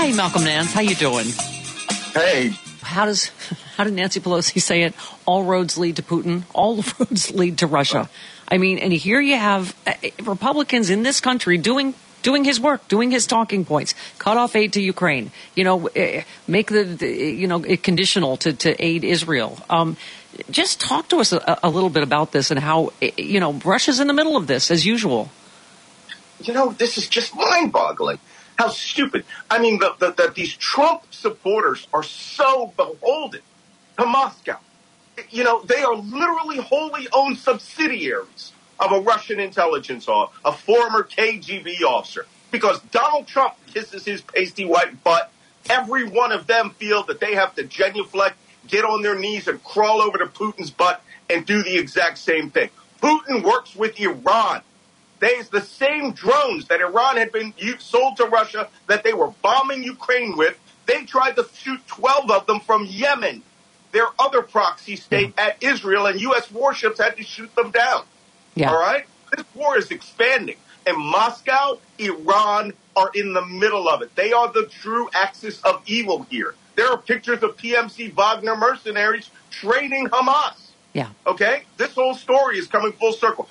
Hi, Malcolm Nance. How you doing? Hey. How does how did Nancy Pelosi say it? All roads lead to Putin. All roads lead to Russia. I mean, and here you have uh, Republicans in this country doing doing his work, doing his talking points, cut off aid to Ukraine, you know, uh, make the, the you know it conditional to, to aid Israel. Um, just talk to us a, a, little bit about this and how uh, you know Russia's in the middle of this as usual. You know, this is just mind-boggling. How stupid! I mean, the, the, the, these Trump supporters are so beholden to Moscow. You know, they are literally wholly owned subsidiaries of a Russian intelligence officer, a former KGB officer. Because Donald Trump kisses his pasty white butt, every one of them feel that they have to genuflect, get on their knees, and crawl over to Putin's butt and do the exact same thing. Putin works with Iran. There's the same drones that Iran had been sold to Russia that they were bombing Ukraine with. They tried to shoot 12 of them from Yemen, their other proxy state, at Israel, and U.S. warships had to shoot them down. Yeah. All right? This war is expanding. And Moscow, Iran are in the middle of it. They are the true axis of evil here. There are pictures of PMC Wagner mercenaries training Hamas. Yeah. Okay? This whole story is coming full circle.